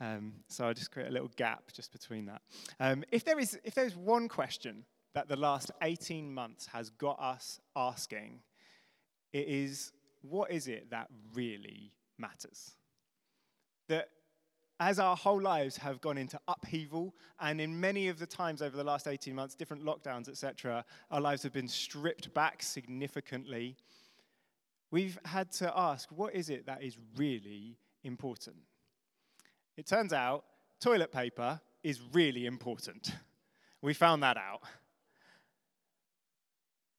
Um, so I'll just create a little gap just between that. Um, if, there is, if there's one question that the last 18 months has got us asking, it is what is it that really matters? That as our whole lives have gone into upheaval, and in many of the times over the last 18 months, different lockdowns, etc., our lives have been stripped back significantly. We've had to ask, what is it that is really important? It turns out toilet paper is really important. We found that out.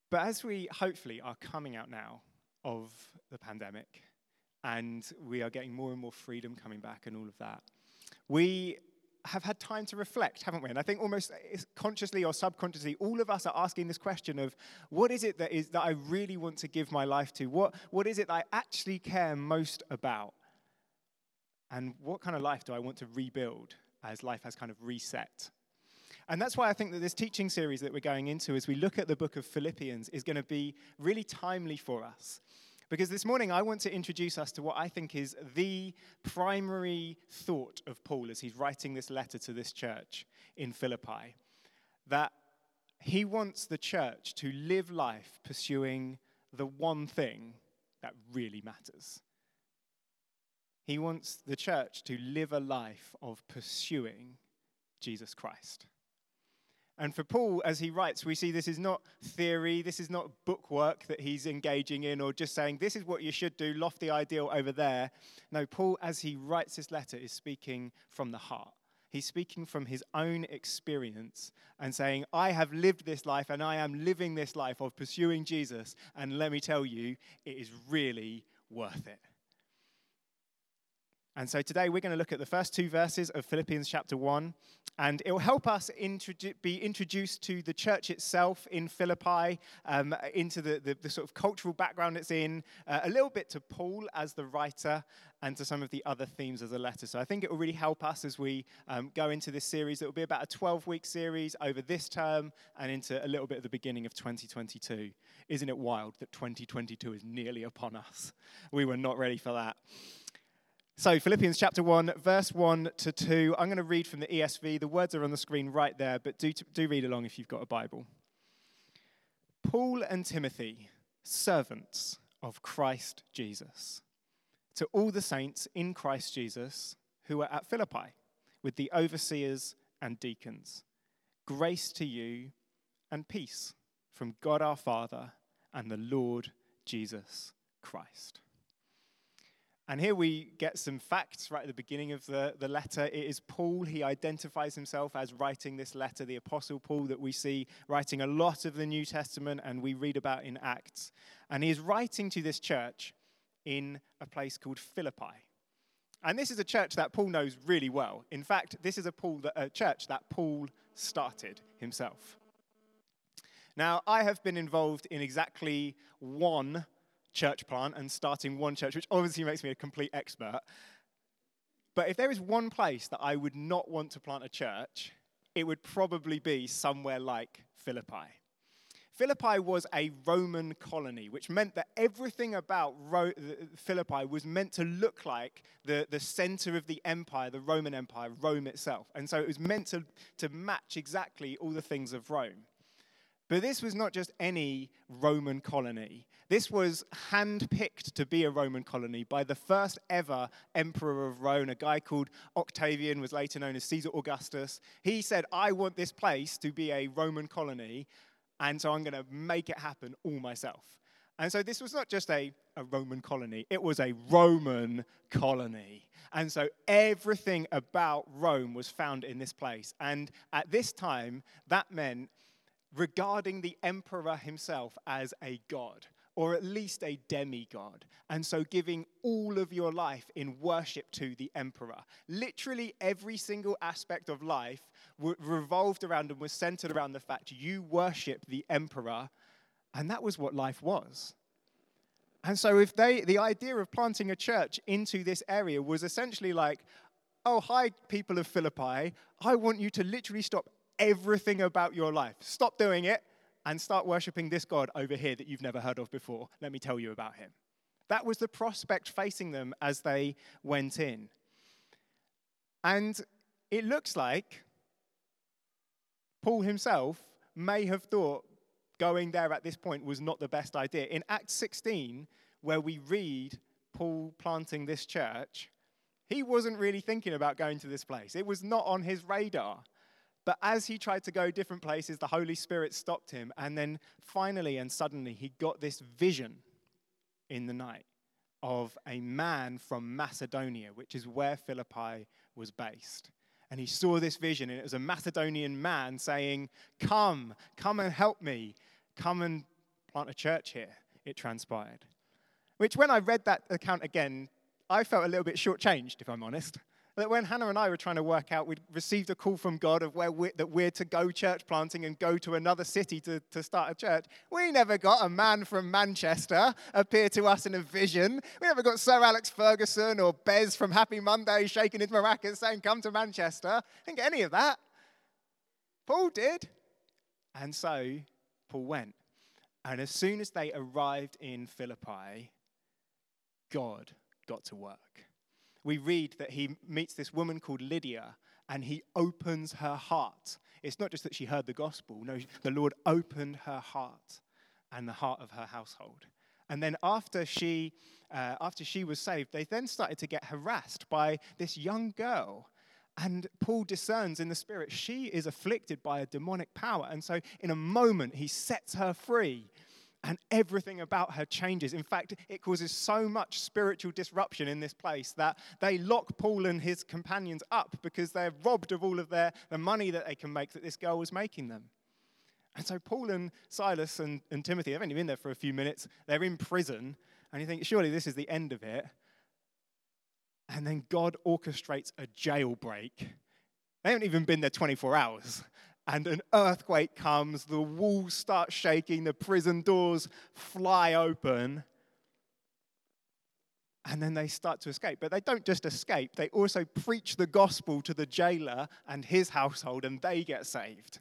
But as we hopefully are coming out now of the pandemic, and we are getting more and more freedom coming back and all of that. We have had time to reflect, haven't we? And I think almost eh, consciously or subconsciously, all of us are asking this question of what is it that is that I really want to give my life to? What, what is it that I actually care most about? And what kind of life do I want to rebuild as life has kind of reset? And that's why I think that this teaching series that we're going into as we look at the book of Philippians is going to be really timely for us. Because this morning I want to introduce us to what I think is the primary thought of Paul as he's writing this letter to this church in Philippi. That he wants the church to live life pursuing the one thing that really matters. He wants the church to live a life of pursuing Jesus Christ. And for Paul, as he writes, we see this is not theory, this is not bookwork that he's engaging in or just saying, this is what you should do, lofty ideal over there. No, Paul, as he writes this letter, is speaking from the heart. He's speaking from his own experience and saying, I have lived this life and I am living this life of pursuing Jesus. And let me tell you, it is really worth it. And so today we're going to look at the first two verses of Philippians chapter 1, and it will help us introdu- be introduced to the church itself in Philippi, um, into the, the, the, sort of cultural background it's in, uh, a little bit to Paul as the writer, and to some of the other themes of the letter. So I think it will really help us as we um, go into this series. It will be about a 12 week series over this term and into a little bit of the beginning of 2022. Isn't it wild that 2022 is nearly upon us? We were not ready for that. So, Philippians chapter 1, verse 1 to 2. I'm going to read from the ESV. The words are on the screen right there, but do, do read along if you've got a Bible. Paul and Timothy, servants of Christ Jesus, to all the saints in Christ Jesus who are at Philippi, with the overseers and deacons, grace to you and peace from God our Father and the Lord Jesus Christ. And here we get some facts right at the beginning of the, the letter. It is Paul. He identifies himself as writing this letter, the Apostle Paul that we see writing a lot of the New Testament and we read about in Acts. And he is writing to this church in a place called Philippi. And this is a church that Paul knows really well. In fact, this is a, Paul that, a church that Paul started himself. Now, I have been involved in exactly one church plant and starting one church, which obviously makes me a complete expert. But if there is one place that I would not want to plant a church, it would probably be somewhere like Philippi. Philippi was a Roman colony, which meant that everything about Ro- Philippi was meant to look like the, the center of the empire, the Roman Empire, Rome itself. And so it was meant to, to match exactly all the things of Rome. But this was not just any Roman colony. This was handpicked to be a Roman colony by the first ever emperor of Rome, a guy called Octavian, was later known as Caesar Augustus. He said, I want this place to be a Roman colony, and so I'm going to make it happen all myself. And so this was not just a, a Roman colony, it was a Roman colony. And so everything about Rome was found in this place. And at this time, that meant regarding the emperor himself as a god, or at least a demigod, and so giving all of your life in worship to the emperor. Literally every single aspect of life revolved around and was centered around the fact you worship the emperor, and that was what life was. And so, if they, the idea of planting a church into this area was essentially like, oh, hi, people of Philippi, I want you to literally stop everything about your life. Stop doing it and start worshiping this God over here that you've never heard of before. Let me tell you about him. That was the prospect facing them as they went in. And it looks like Paul himself may have thought going there at this point was not the best idea. In Acts 16, where we read Paul planting this church, he wasn't really thinking about going to this place. It was not on his radar. But as he tried to go different places, the Holy Spirit stopped him. And then finally and suddenly, he got this vision in the night of a man from Macedonia, which is where Philippi was based. And he saw this vision, and it was a Macedonian man saying, Come, come and help me. Come and plant a church here, it transpired. Which, when I read that account again, I felt a little bit shortchanged, if I'm honest that when Hannah and I were trying to work out, we'd received a call from God of where we're, that we're to go church planting and go to another city to, to start a church. We never got a man from Manchester appear to us in a vision. We never got Sir Alex Ferguson or Bez from Happy Monday shaking his maracas saying, Come to Manchester. Didn't get any of that. Paul did. And so Paul went. And as soon as they arrived in Philippi, God got to work we read that he meets this woman called Lydia and he opens her heart. It's not just that she heard the gospel, no, the Lord opened her heart and the heart of her household. And then after she, uh, after she was saved, they then started to get harassed by this young girl. And Paul discerns in the spirit she is afflicted by a demonic power. And so, in a moment, he sets her free and everything about her changes. In fact, it causes so much spiritual disruption in this place that they lock Paul and his companions up because they're robbed of all of their, the money that they can make that this girl was making them. And so Paul and Silas and, and Timothy, they've only been there for a few minutes, they're in prison, and you think, surely this is the end of it. And then God orchestrates a jailbreak. They haven't even been there 24 hours and an earthquake comes, the walls start shaking, the prison doors fly open, and then they start to escape. But they don't just escape, they also preach the gospel to the jailer and his household, and they get saved.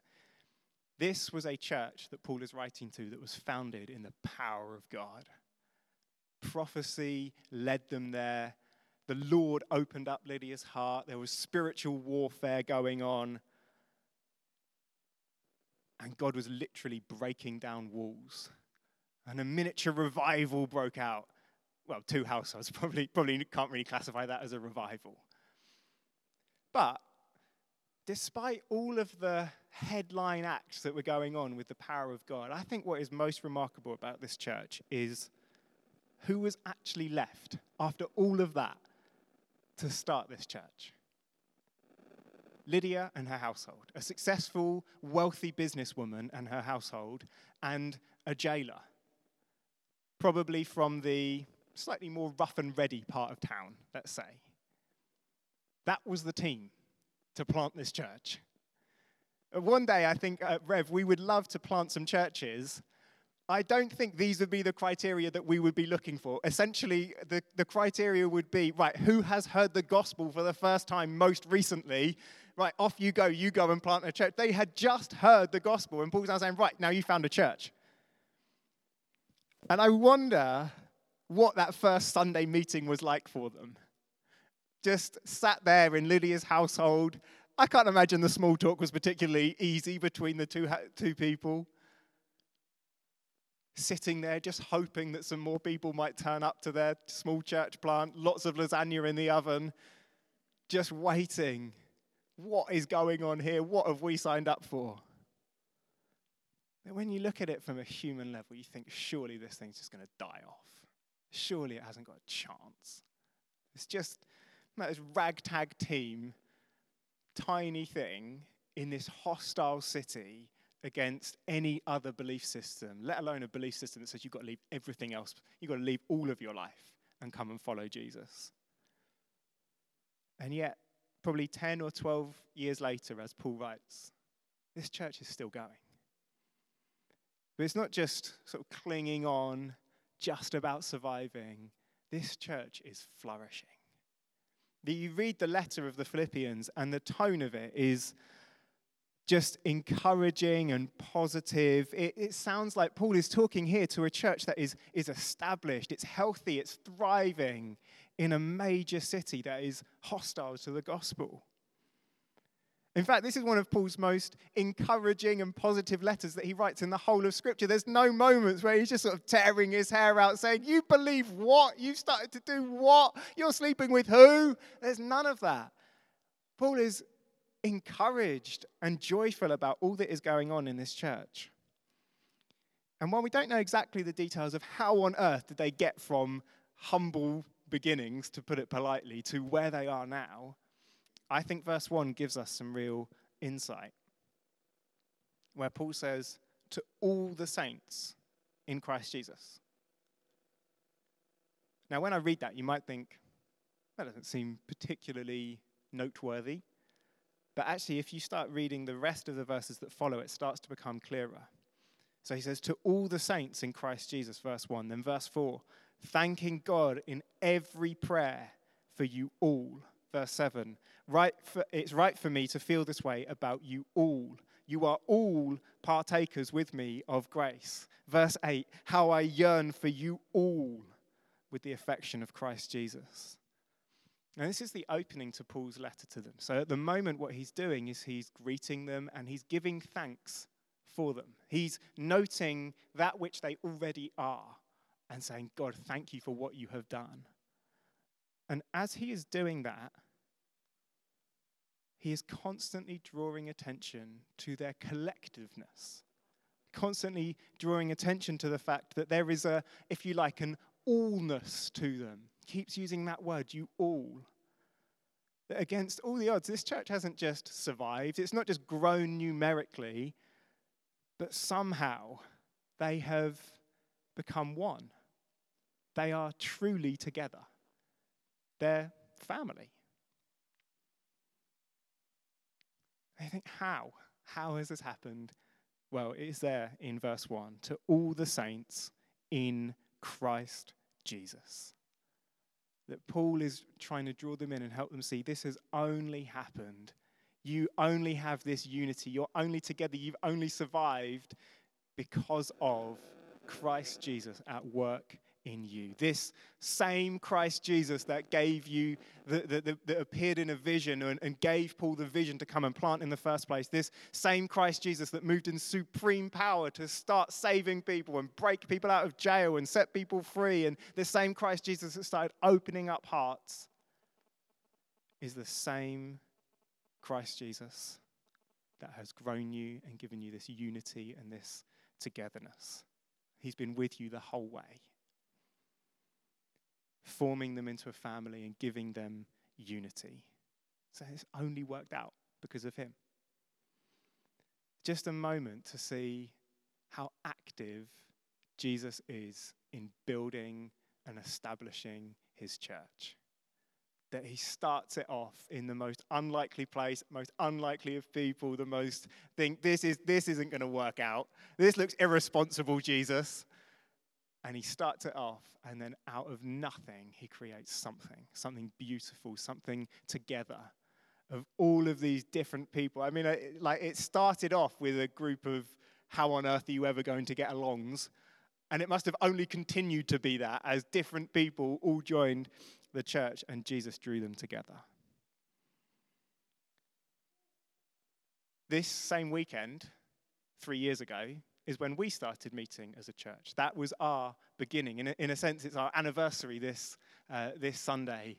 This was a church that Paul is writing to that was founded in the power of God. Prophecy led them there. The Lord opened up Lydia's heart. There was spiritual warfare going on. And God was literally breaking down walls. And a miniature revival broke out. Well, two households probably, probably can't really classify that as a revival. But despite all of the headline acts that were going on with the power of God, I think what is most remarkable about this church is who was actually left after all of that to start this church. Lydia and her household, a successful, wealthy businesswoman and her household, and a jailer, probably from the slightly more rough and ready part of town, let's say. That was the team to plant this church. Uh, one day, I think, uh, Rev, we would love to plant some churches. I don't think these would be the criteria that we would be looking for. Essentially, the, the criteria would be right, who has heard the gospel for the first time most recently? Right, off you go, you go and plant a church. They had just heard the gospel, and Paul's now saying, right, now you found a church. And I wonder what that first Sunday meeting was like for them. Just sat there in Lydia's household. I can't imagine the small talk was particularly easy between the two, two people. Sitting there, just hoping that some more people might turn up to their small church plant, lots of lasagna in the oven, just waiting what is going on here? What have we signed up for? But when you look at it from a human level, you think, surely this thing's just going to die off. Surely it hasn't got a chance. It's just this ragtag team, tiny thing in this hostile city against any other belief system, let alone a belief system that says you've got to leave everything else, you've got to leave all of your life and come and follow Jesus. And yet, probably 10 or 12 years later, as Paul writes, this church is still going. But it's not just sort of clinging on, just about surviving. This church is flourishing. You read the letter of the Philippians, and the tone of it is just encouraging and positive. It, it, sounds like Paul is talking here to a church that is, is established, it's healthy, it's thriving, in a major city that is hostile to the gospel. In fact, this is one of Paul's most encouraging and positive letters that he writes in the whole of Scripture. There's no moments where he's just sort of tearing his hair out saying, You believe what? You've started to do what? You're sleeping with who? There's none of that. Paul is encouraged and joyful about all that is going on in this church. And while we don't know exactly the details of how on earth did they get from humble beginnings, to put it politely, to where they are now, I think verse 1 gives us some real insight. Where Paul says, To all the saints in Christ Jesus. Now, when I read that, you might think, that doesn't seem particularly noteworthy. But actually, if you start reading the rest of the verses that follow, it starts to become clearer. So he says, To all the saints in Christ Jesus, verse 1. Then verse 4, thanking God in every prayer for you all. Verse 7, right for, it's right for me to feel this way about you all. You are all partakers with me of grace. Verse 8, how I yearn for you all with the affection of Christ Jesus. Now, this is the opening to Paul's letter to them. So, at the moment, what he's doing is he's greeting them and he's giving thanks for them. He's noting that which they already are and saying, God, thank you for what you have done. And as he is doing that, he is constantly drawing attention to their collectiveness, constantly drawing attention to the fact that there is a, if you like, an allness to them. Keeps using that word, you all. That against all the odds, this church hasn't just survived, it's not just grown numerically, but somehow they have become one. They are truly together. They're family. I think, how? How has this happened? Well, it is there in verse 1 to all the saints in Christ Jesus. That Paul is trying to draw them in and help them see this has only happened you only have this unity. You're only together. You've only survived because of Christ Jesus at work in you. This same Christ Jesus that gave you, that, appeared in a vision and, and, gave Paul the vision to come and plant in the first place. This same Christ Jesus that moved in supreme power to start saving people and break people out of jail and set people free. And the same Christ Jesus that started opening up hearts is the same Christ Jesus that has grown you and given you this unity and this togetherness. He's been with you the whole way, forming them into a family and giving them unity. So it's only worked out because of Him. Just a moment to see how active Jesus is in building and establishing His church that he starts it off in the most unlikely place, most unlikely of people, the most think this is this isn't going to work out. This looks irresponsible, Jesus. And he starts it off, and then out of nothing, he creates something, something beautiful, something together of all of these different people. I mean, like it started off with a group of how on earth are you ever going to get alongs? And it must have only continued to be that as different people all joined the church and Jesus drew them together. This same weekend, three years ago, is when we started meeting as a church. That was our beginning. In a, in a sense, it's our anniversary this, uh, this Sunday.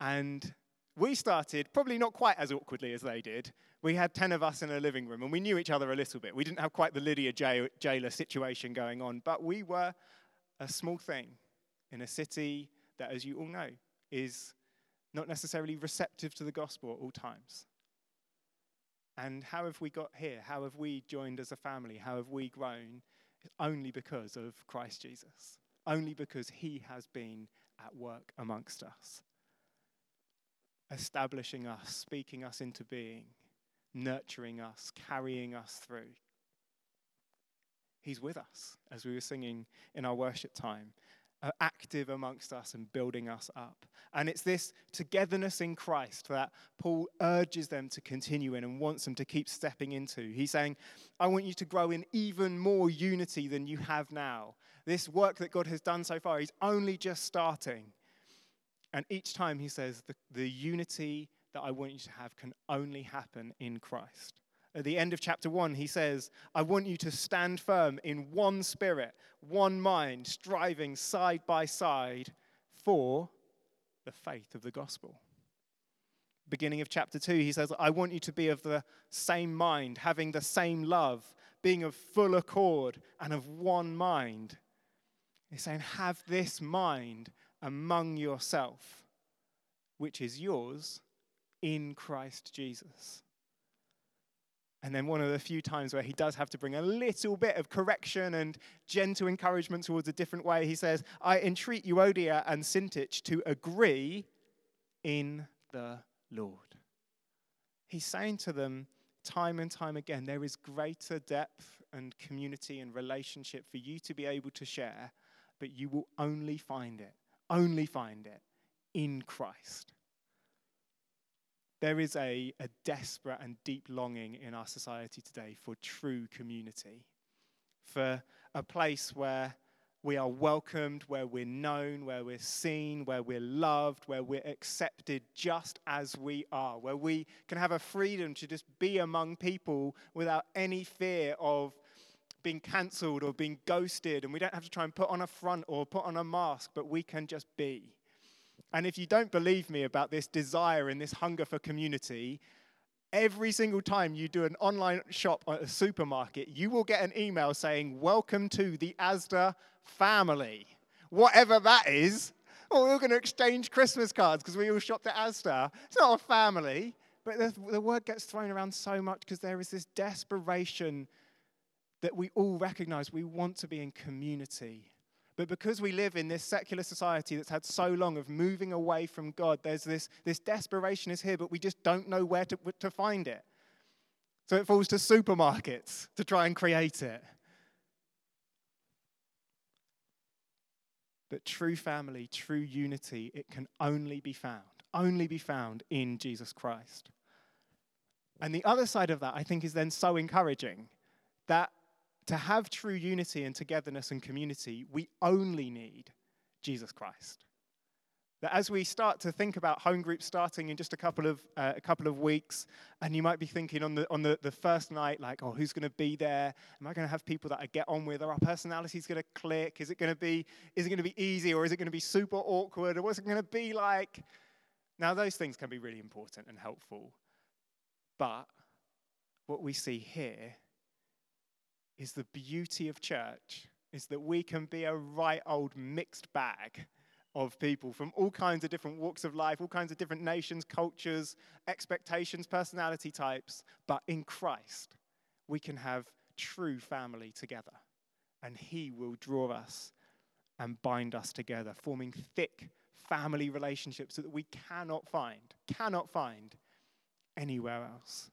And we started probably not quite as awkwardly as they did. We had 10 of us in a living room and we knew each other a little bit. We didn't have quite the Lydia jailer situation going on, but we were a small thing in a city that, as you all know, is not necessarily receptive to the gospel at all times. And how have we got here? How have we joined as a family? How have we grown? Only because of Christ Jesus. Only because he has been at work amongst us, establishing us, speaking us into being, nurturing us, carrying us through. He's with us, as we were singing in our worship time Uh, active amongst us and building us up. And it's this togetherness in Christ that Paul urges them to continue in and wants them to keep stepping into. He's saying, I want you to grow in even more unity than you have now. This work that God has done so far, He's only just starting. And each time he says, the, the unity that I want you to have can only happen in Christ. At the end of chapter one, he says, I want you to stand firm in one spirit, one mind, striving side by side for the faith of the gospel. Beginning of chapter 2, he says, I want you to be of the same mind, having the same love, being of full accord and of one mind. He's saying, Have this mind among yourself, which is yours in Christ Jesus. And then one of the few times where he does have to bring a little bit of correction and gentle encouragement towards a different way, he says, I entreat Euodia and Syntyche to agree in the Lord. He's saying to them time and time again, there is greater depth and community and relationship for you to be able to share, but you will only find it, only find it in Christ. There is a, a desperate and deep longing in our society today for true community, for a place where we are welcomed, where we're known, where we're seen, where we're loved, where we're accepted just as we are, where we can have a freedom to just be among people without any fear of being cancelled or being ghosted, and we don't have to try and put on a front or put on a mask, but we can just be. And if you don't believe me about this desire and this hunger for community, every single time you do an online shop at a supermarket, you will get an email saying, Welcome to the Asda family. Whatever that is. We're going to exchange Christmas cards because we all shopped at Asda. It's not a family. But the, the word gets thrown around so much because there is this desperation that we all recognize we want to be in community. But because we live in this secular society that's had so long of moving away from God, there's this, this desperation is here, but we just don't know where to, to find it. So it falls to supermarkets to try and create it. But true family, true unity, it can only be found, only be found in Jesus Christ. And the other side of that, I think, is then so encouraging that to have true unity and togetherness and community, we only need Jesus Christ. That as we start to think about home groups starting in just a couple of, uh, a couple of weeks, and you might be thinking on, the, on the, the first night, like, oh, who's going to be there? Am I going to have people that I get on with? Are our personalities going to click? Is it going to be, is it going to be easy or is it going to be super awkward? Or what's it going to be like? Now, those things can be really important and helpful. But what we see here is the beauty of church is that we can be a right old mixed bag of people from all kinds of different walks of life, all kinds of different nations, cultures, expectations, personality types. But in Christ, we can have true family together. And He will draw us and bind us together, forming thick family relationships that we cannot find, cannot find anywhere else.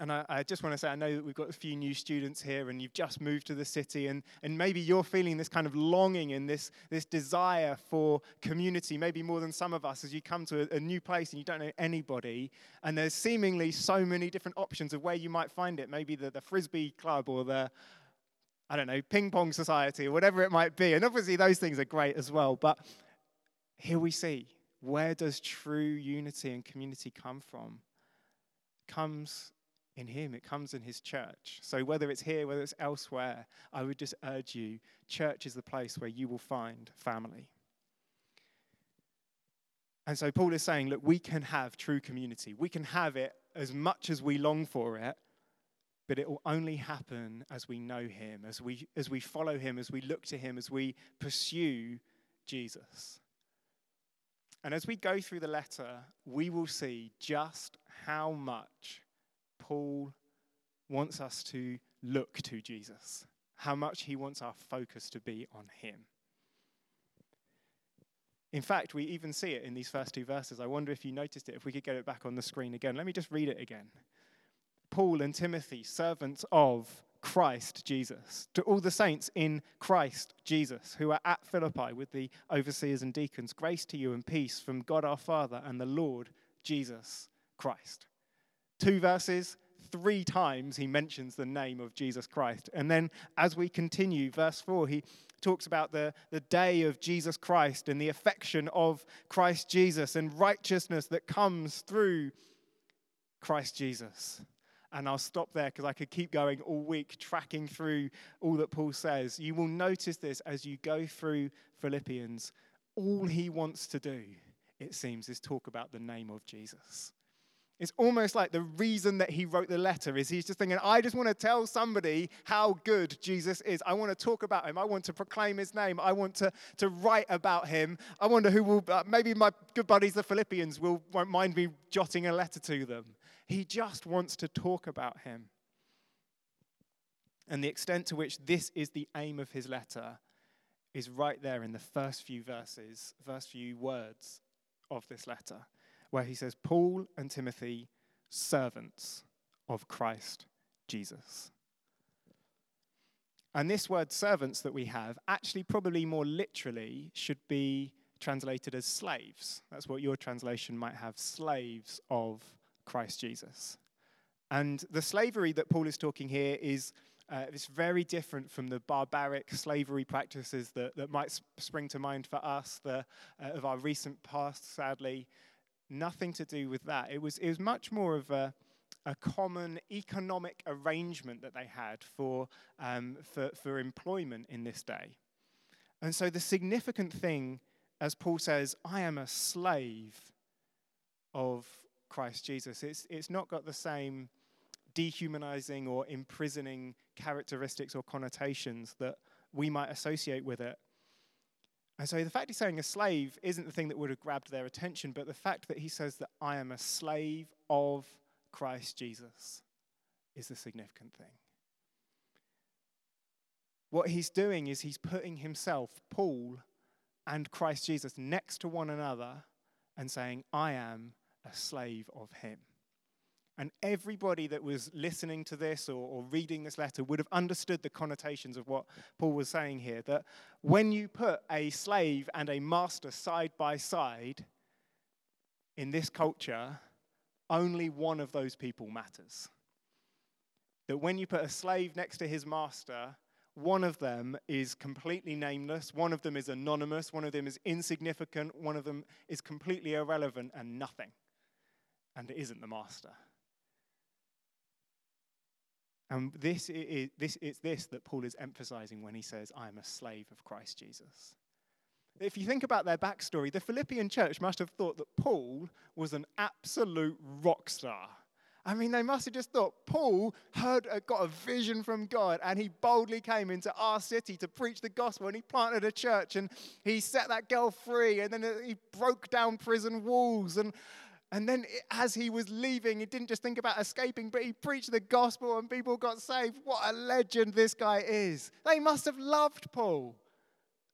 And I, I, just want to say, I know that we've got a few new students here and you've just moved to the city, and, and maybe you're feeling this kind of longing and this, this desire for community, maybe more than some of us, as you come to a, a new place and you don't know anybody. And there's seemingly so many different options of where you might find it. Maybe the, the Frisbee Club or the, I don't know, Ping Pong Society or whatever it might be. And obviously, those things are great as well. But here we see where does true unity and community come from? Comes in Him, it comes in His church. So whether it's here, whether it's elsewhere, I would just urge you church is the place where you will find family. And so Paul is saying, look, we can have true community. We can have it as much as we long for it, but it will only happen as we know Him, as we, as we follow Him, as we look to Him, as we pursue Jesus. And as we go through the letter, we will see just how much Paul wants us to look to Jesus, how much he wants our focus to be on him. In fact, we even see it in these first two verses. I wonder if you noticed it, if we could get it back on the screen again. Let me just read it again. Paul and Timothy, servants of Christ Jesus, to all the saints in Christ Jesus who are at Philippi with the overseers and deacons, grace to you and peace from God our Father and the Lord Jesus Christ. Two verses, three times he mentions the name of Jesus Christ. And then as we continue, verse 4, he talks about the, the day of Jesus Christ and the affection of Christ Jesus and righteousness that comes through Christ Jesus. And I'll stop there because I could keep going all week tracking through all that Paul says. You will notice this as you go through Philippians. All he wants to do, it seems, is talk about the name of Jesus. It's almost like the reason that he wrote the letter is he's just thinking, I just want to tell somebody how good Jesus is. I want to talk about him. I want to proclaim his name. I want to, to write about him. I wonder who will, uh, maybe my good buddies, the Philippians, will, won't mind me jotting a letter to them. He just wants to talk about him. And the extent to which this is the aim of his letter is right there in the first few verses, first few words of this letter where he says, Paul and Timothy, servants of Christ Jesus. And this word servants that we have, actually, probably more literally, should be translated as slaves. That's what your translation might have slaves of Christ Jesus. And the slavery that Paul is talking here is uh, it's very different from the barbaric slavery practices that, that might sp- spring to mind for us the, uh, of our recent past, sadly nothing to do with that. It was, it was much more of a, a common economic arrangement that they had for, um, for, for employment in this day. And so the significant thing, as Paul says, I am a slave of Christ Jesus. It's, it's not got the same dehumanizing or imprisoning characteristics or connotations that we might associate with it. And so the fact he's saying a slave isn't the thing that would have grabbed their attention, but the fact that he says that I am a slave of Christ Jesus is the significant thing. What he's doing is he's putting himself, Paul, and Christ Jesus next to one another and saying, I am a slave of him. And everybody that was listening to this or, or, reading this letter would have understood the connotations of what Paul was saying here. That when you put a slave and a master side by side in this culture, only one of those people matters. That when you put a slave next to his master, one of them is completely nameless, one of them is anonymous, one of them is insignificant, one of them is completely irrelevant and nothing. And it isn't the master. And this is, this, it's this that Paul is emphasizing when he says, I am a slave of Christ Jesus. If you think about their backstory, the Philippian church must have thought that Paul was an absolute rock star. I mean, they must have just thought Paul heard, got a vision from God, and he boldly came into our city to preach the gospel, and he planted a church, and he set that girl free, and then he broke down prison walls, and and then, as he was leaving, he didn't just think about escaping, but he preached the gospel and people got saved. What a legend this guy is. They must have loved Paul.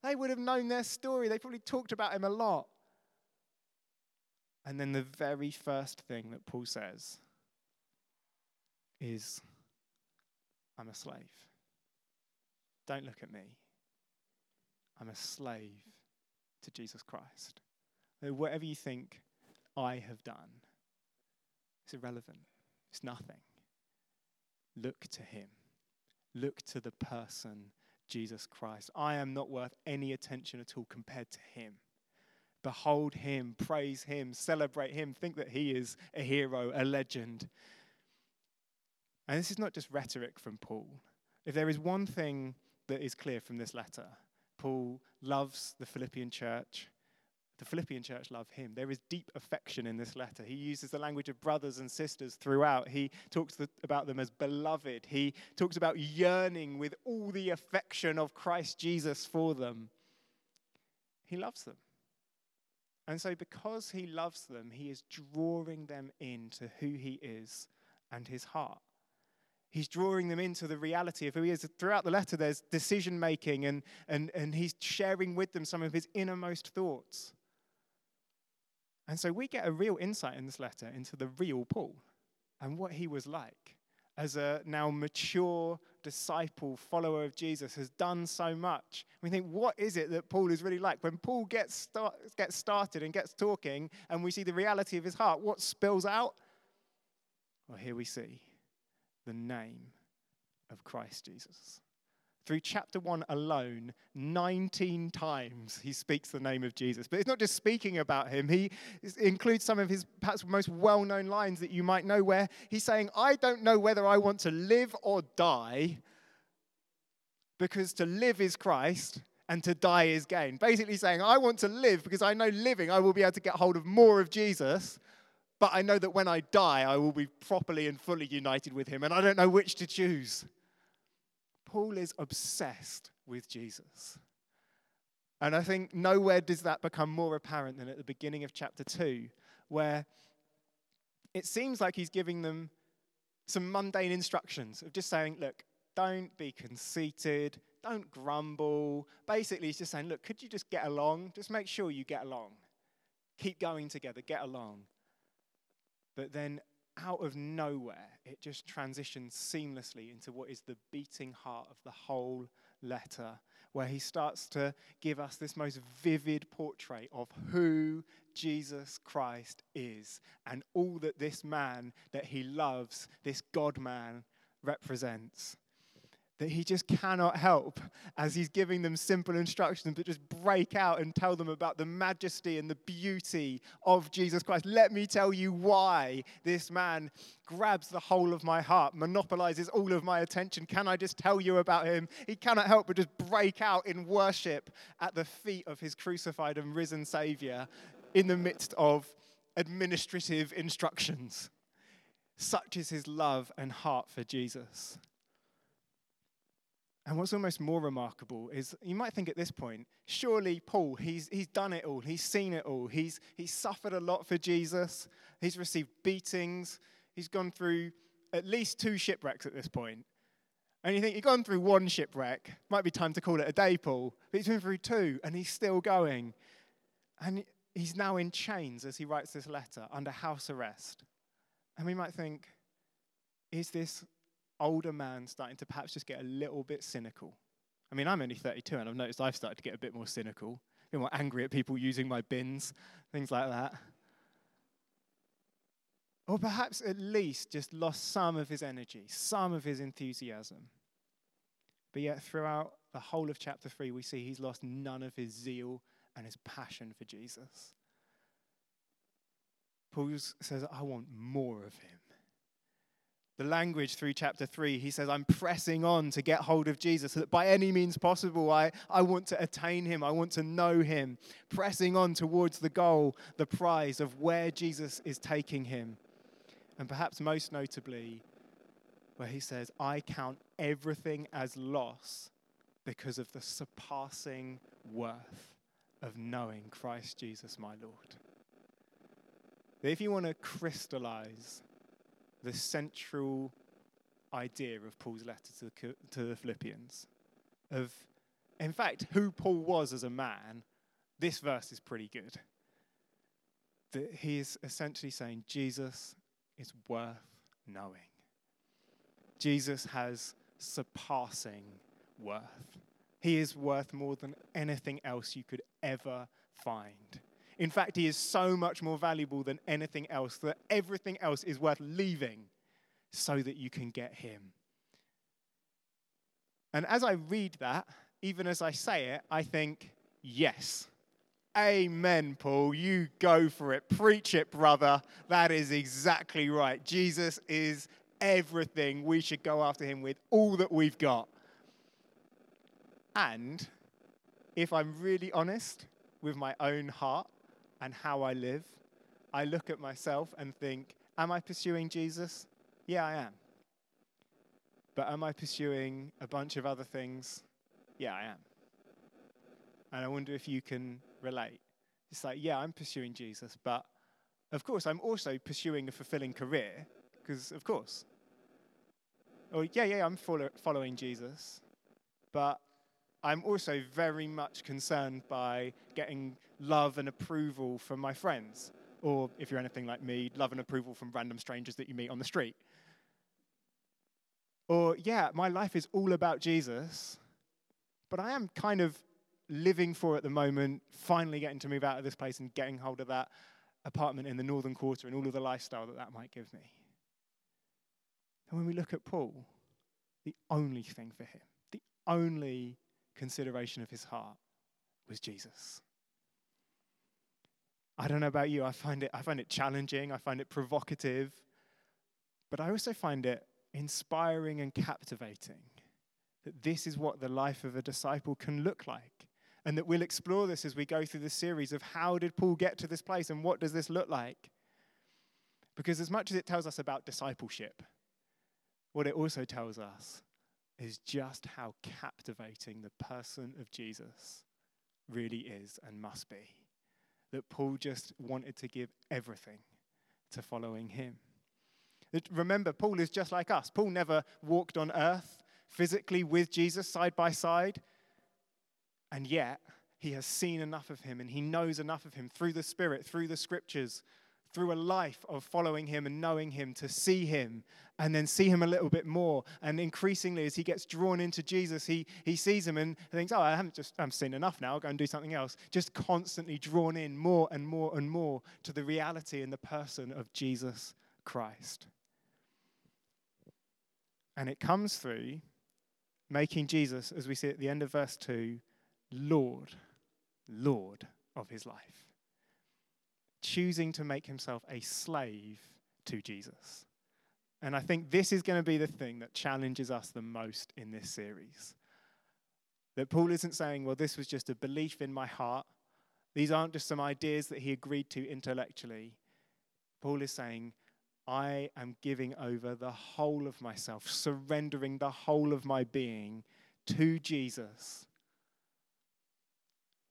They would have known their story. They probably talked about him a lot. And then, the very first thing that Paul says is, I'm a slave. Don't look at me. I'm a slave to Jesus Christ. Whatever you think I have done. It's irrelevant, it's nothing. Look to Him, look to the person, Jesus Christ. I am not worth any attention at all compared to Him. Behold Him, praise Him, celebrate Him, think that He is a hero, a legend. And this is not just rhetoric from Paul. If there is one thing that is clear from this letter, Paul loves the Philippian church. The Philippian church love him. There is deep affection in this letter. He uses the language of brothers and sisters throughout. He talks about them as beloved. He talks about yearning with all the affection of Christ Jesus for them. He loves them. And so, because he loves them, he is drawing them into who he is and his heart. He's drawing them into the reality of who he is. Throughout the letter, there's decision making, and, and, and he's sharing with them some of his innermost thoughts. And so we get a real insight in this letter into the real Paul and what he was like as a now mature disciple, follower of Jesus, has done so much. We think, what is it that Paul is really like? When Paul gets, start, gets started and gets talking, and we see the reality of his heart, what spills out? Well, here we see the name of Christ Jesus. Through chapter 1 alone, 19 times he speaks the name of Jesus. But it's not just speaking about him, he includes some of his perhaps most well known lines that you might know, where he's saying, I don't know whether I want to live or die, because to live is Christ and to die is gain. Basically saying, I want to live because I know living I will be able to get hold of more of Jesus, but I know that when I die, I will be properly and fully united with him, and I don't know which to choose. Paul is obsessed with Jesus. And I think nowhere does that become more apparent than at the beginning of chapter 2, where it seems like he's giving them some mundane instructions of just saying, look, don't be conceited, don't grumble. Basically, he's just saying, look, could you just get along? Just make sure you get along. Keep going together, get along. But then out of nowhere, it just transitions seamlessly into what is the beating heart of the whole letter, where he starts to give us this most vivid portrait of who Jesus Christ is and all that this man that he loves, this God man, represents that he just cannot help as he's giving them simple instructions, but just break out and tell them about the majesty and the beauty of Jesus Christ. Let me tell you why this man grabs the whole of my heart, monopolizes all of my attention. Can I just tell you about him? He cannot help but just break out in worship at the feet of his crucified and risen Savior in the midst of administrative instructions. Such is his love and heart for Jesus. And what's almost more remarkable is you might think at this point, surely Paul, he's, he's done it all, he's seen it all, he's, he's suffered a lot for Jesus, he's received beatings, he's gone through at least two shipwrecks at this point. And you think, you've gone through one shipwreck, might be time to call it a day, Paul, but he's been through two and he's still going. And he's now in chains as he writes this letter under house arrest. And we might think, is this older man starting to perhaps just get a little bit cynical. I mean, I'm only 32 and I've noticed I've started to get a bit more cynical, a bit more angry at people using my bins, things like that. Or perhaps at least just lost some of his energy, some of his enthusiasm. But yet, throughout the whole of chapter 3, we see he's lost none of his zeal and his passion for Jesus. Paul says, I want more of him the language through chapter 3, he says, I'm pressing on to get hold of Jesus, so that by any means possible, I, I want to attain him. I want to know him. Pressing on towards the goal, the prize of where Jesus is taking him. And perhaps most notably, where he says, I count everything as loss because of the surpassing worth of knowing Christ Jesus, my Lord. if you want to crystallize the central idea of Paul's letter to the, to the Philippians. Of, in fact, who Paul was as a man, this verse is pretty good. That he is essentially saying Jesus is worth knowing. Jesus has surpassing worth. He is worth more than anything else you could ever find. In fact, he is so much more valuable than anything else that everything else is worth leaving so that you can get him. And as I read that, even as I say it, I think, yes. Amen, Paul. You go for it. Preach it, brother. That is exactly right. Jesus is everything. We should go after him with all that we've got. And if I'm really honest with my own heart, and how I live, I look at myself and think, Am I pursuing Jesus? Yeah, I am. But am I pursuing a bunch of other things? Yeah, I am. And I wonder if you can relate. It's like, yeah, I'm pursuing Jesus, but of course, I'm also pursuing a fulfilling career, because of course. Or, yeah, yeah, I'm follow- following Jesus, but I'm also very much concerned by getting love and approval from my friends. Or if you're anything like me, love and approval from random strangers that you meet on the street. Or, yeah, my life is all about Jesus, but I am kind of living for at the moment, finally getting to move out of this place and getting hold of that apartment in the northern quarter and all of the lifestyle that that might give me. And when we look at Paul, the only thing for him, the only consideration of his heart was Jesus. I don't know about you, I find it, I find it challenging, I find it provocative, but I also find it inspiring and captivating that this is what the life of a disciple can look like. And that we'll explore this as we go through the series of how did Paul get to this place and what does this look like? Because as much as it tells us about discipleship, what it also tells us is just how captivating the person of Jesus really is and must be. That Paul just wanted to give everything to following him. Remember, Paul is just like us. Paul never walked on earth physically with Jesus side by side, and yet he has seen enough of him and he knows enough of him through the Spirit, through the scriptures, through a life of following him and knowing him to see him and then see him a little bit more. And increasingly, as he gets drawn into Jesus, he, he sees him and thinks, Oh, I haven't just I've seen enough now, I'll go and do something else. Just constantly drawn in more and more and more to the reality and the person of Jesus Christ. And it comes through making Jesus, as we see at the end of verse 2, Lord, Lord of his life choosing to make himself a slave to Jesus. And I think this is going to be the thing that challenges us the most in this series. That Paul isn't saying, well, this was just a belief in my heart. These aren't just some ideas that he agreed to intellectually. Paul is saying, I am giving over the whole of myself, surrendering the whole of my being to Jesus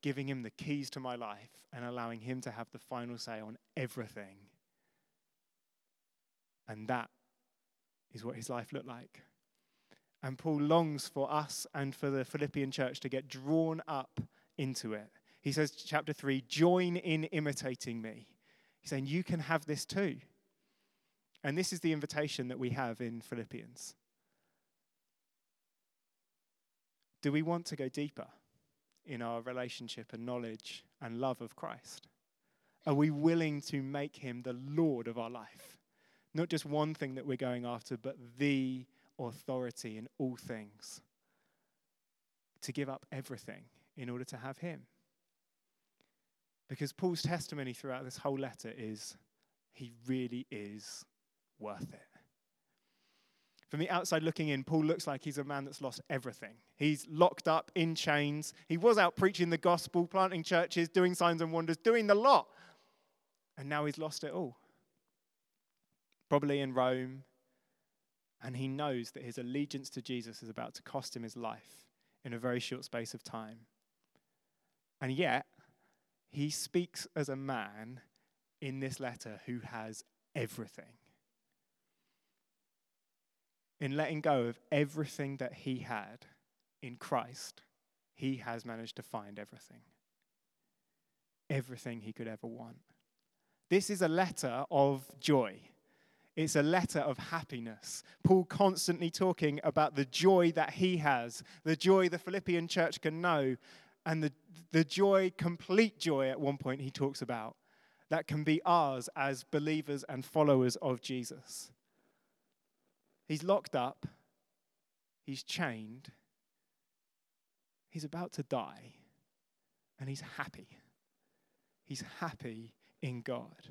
giving him the keys to my life and allowing him to have the final say on everything. And that is what his life looked like. And Paul longs for us and for the Philippian church to get drawn up into it. He says, chapter 3, join in imitating me. He's saying, you can have this too. And this is the invitation that we have in Philippians. Do we want to go deeper? In our relationship and knowledge and love of Christ? Are we willing to make him the Lord of our life? Not just one thing that we're going after, but the authority in all things. To give up everything in order to have him. Because Paul's testimony throughout this whole letter is he really is worth it. From the outside looking in, Paul looks like he's a man that's lost everything. He's locked up in chains. He was out preaching the gospel, planting churches, doing signs and wonders, doing the lot. And now he's lost it all. Probably in Rome. And he knows that his allegiance to Jesus is about to cost him his life in a very short space of time. And yet, he speaks as a man in this letter who has everything in letting go of everything that he had in Christ, he has managed to find everything. Everything he could ever want. This is a letter of joy. It's a letter of happiness. Paul constantly talking about the joy that he has, the joy the Philippian church can know, and the, the joy, complete joy at one point he talks about, that can be ours as believers and followers of Jesus. He's locked up, he's chained, he's about to die, and he's happy. He's happy in God.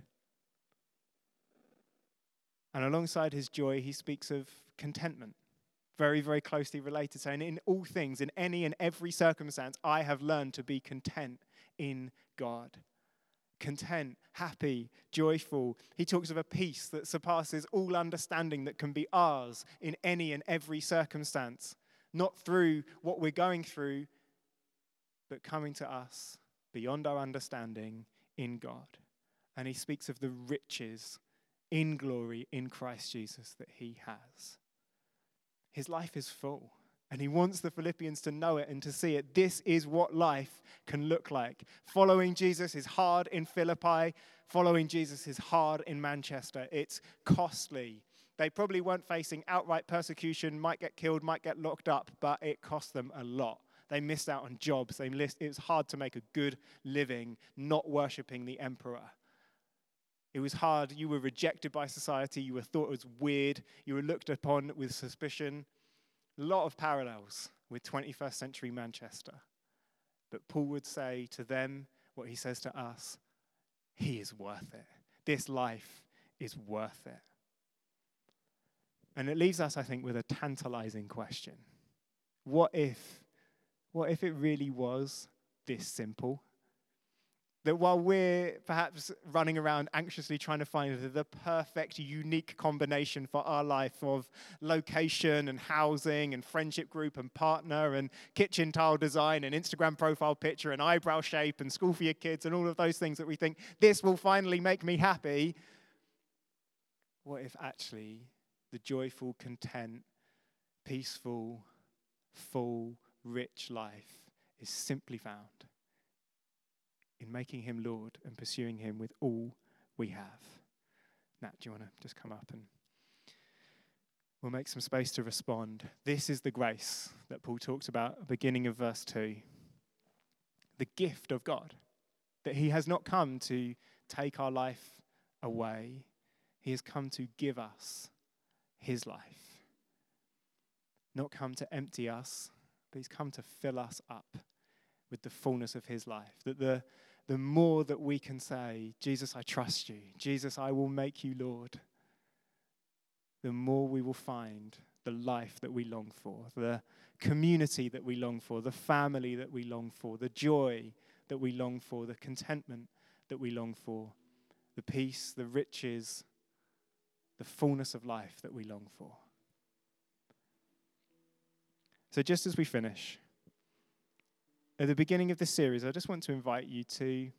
And alongside his joy, he speaks of contentment, very, very closely related, saying, In all things, in any and every circumstance, I have learned to be content in God content, happy, joyful. He talks of a peace that surpasses all understanding that can be ours in any and every circumstance, not through what we're going through, but coming to us beyond our understanding in God. And he speaks of the riches in glory in Christ Jesus that he has. His life is full. And he wants the Philippians to know it and to see it. This is what life can look like. Following Jesus is hard in Philippi. Following Jesus is hard in Manchester. It's costly. They probably weren't facing outright persecution, might get killed, might get locked up, but it cost them a lot. They missed out on jobs. They missed, it was hard to make a good living not worshipping the emperor. It was hard. You were rejected by society. You were thought was weird. You were looked upon with suspicion. A lot of parallels with 21st century Manchester. But Paul would say to them what he says to us He is worth it. This life is worth it. And it leaves us, I think, with a tantalizing question. What if, what if it really was this simple? That while we're perhaps running around anxiously trying to find the perfect, unique combination for our life of location and housing and friendship group and partner and kitchen tile design and Instagram profile picture and eyebrow shape and school for your kids and all of those things that we think this will finally make me happy, what if actually the joyful, content, peaceful, full, rich life is simply found in making him Lord and pursuing him with all we have. Nat, do you want to just come up and we'll make some space to respond? This is the grace that Paul talks about beginning of verse 2. The gift of God, that he has not come to take our life away, he has come to give us his life. Not come to empty us, but he's come to fill us up with the fullness of his life. That the, the more that we can say, Jesus, I trust you, Jesus, I will make you Lord, the more we will find the life that we long for, the community that we long for, the family that we long for, the joy that we long for, the contentment that we long for, the peace, the riches, the fullness of life that we long for. So, just as we finish, at the beginning of this series, I just want to invite you to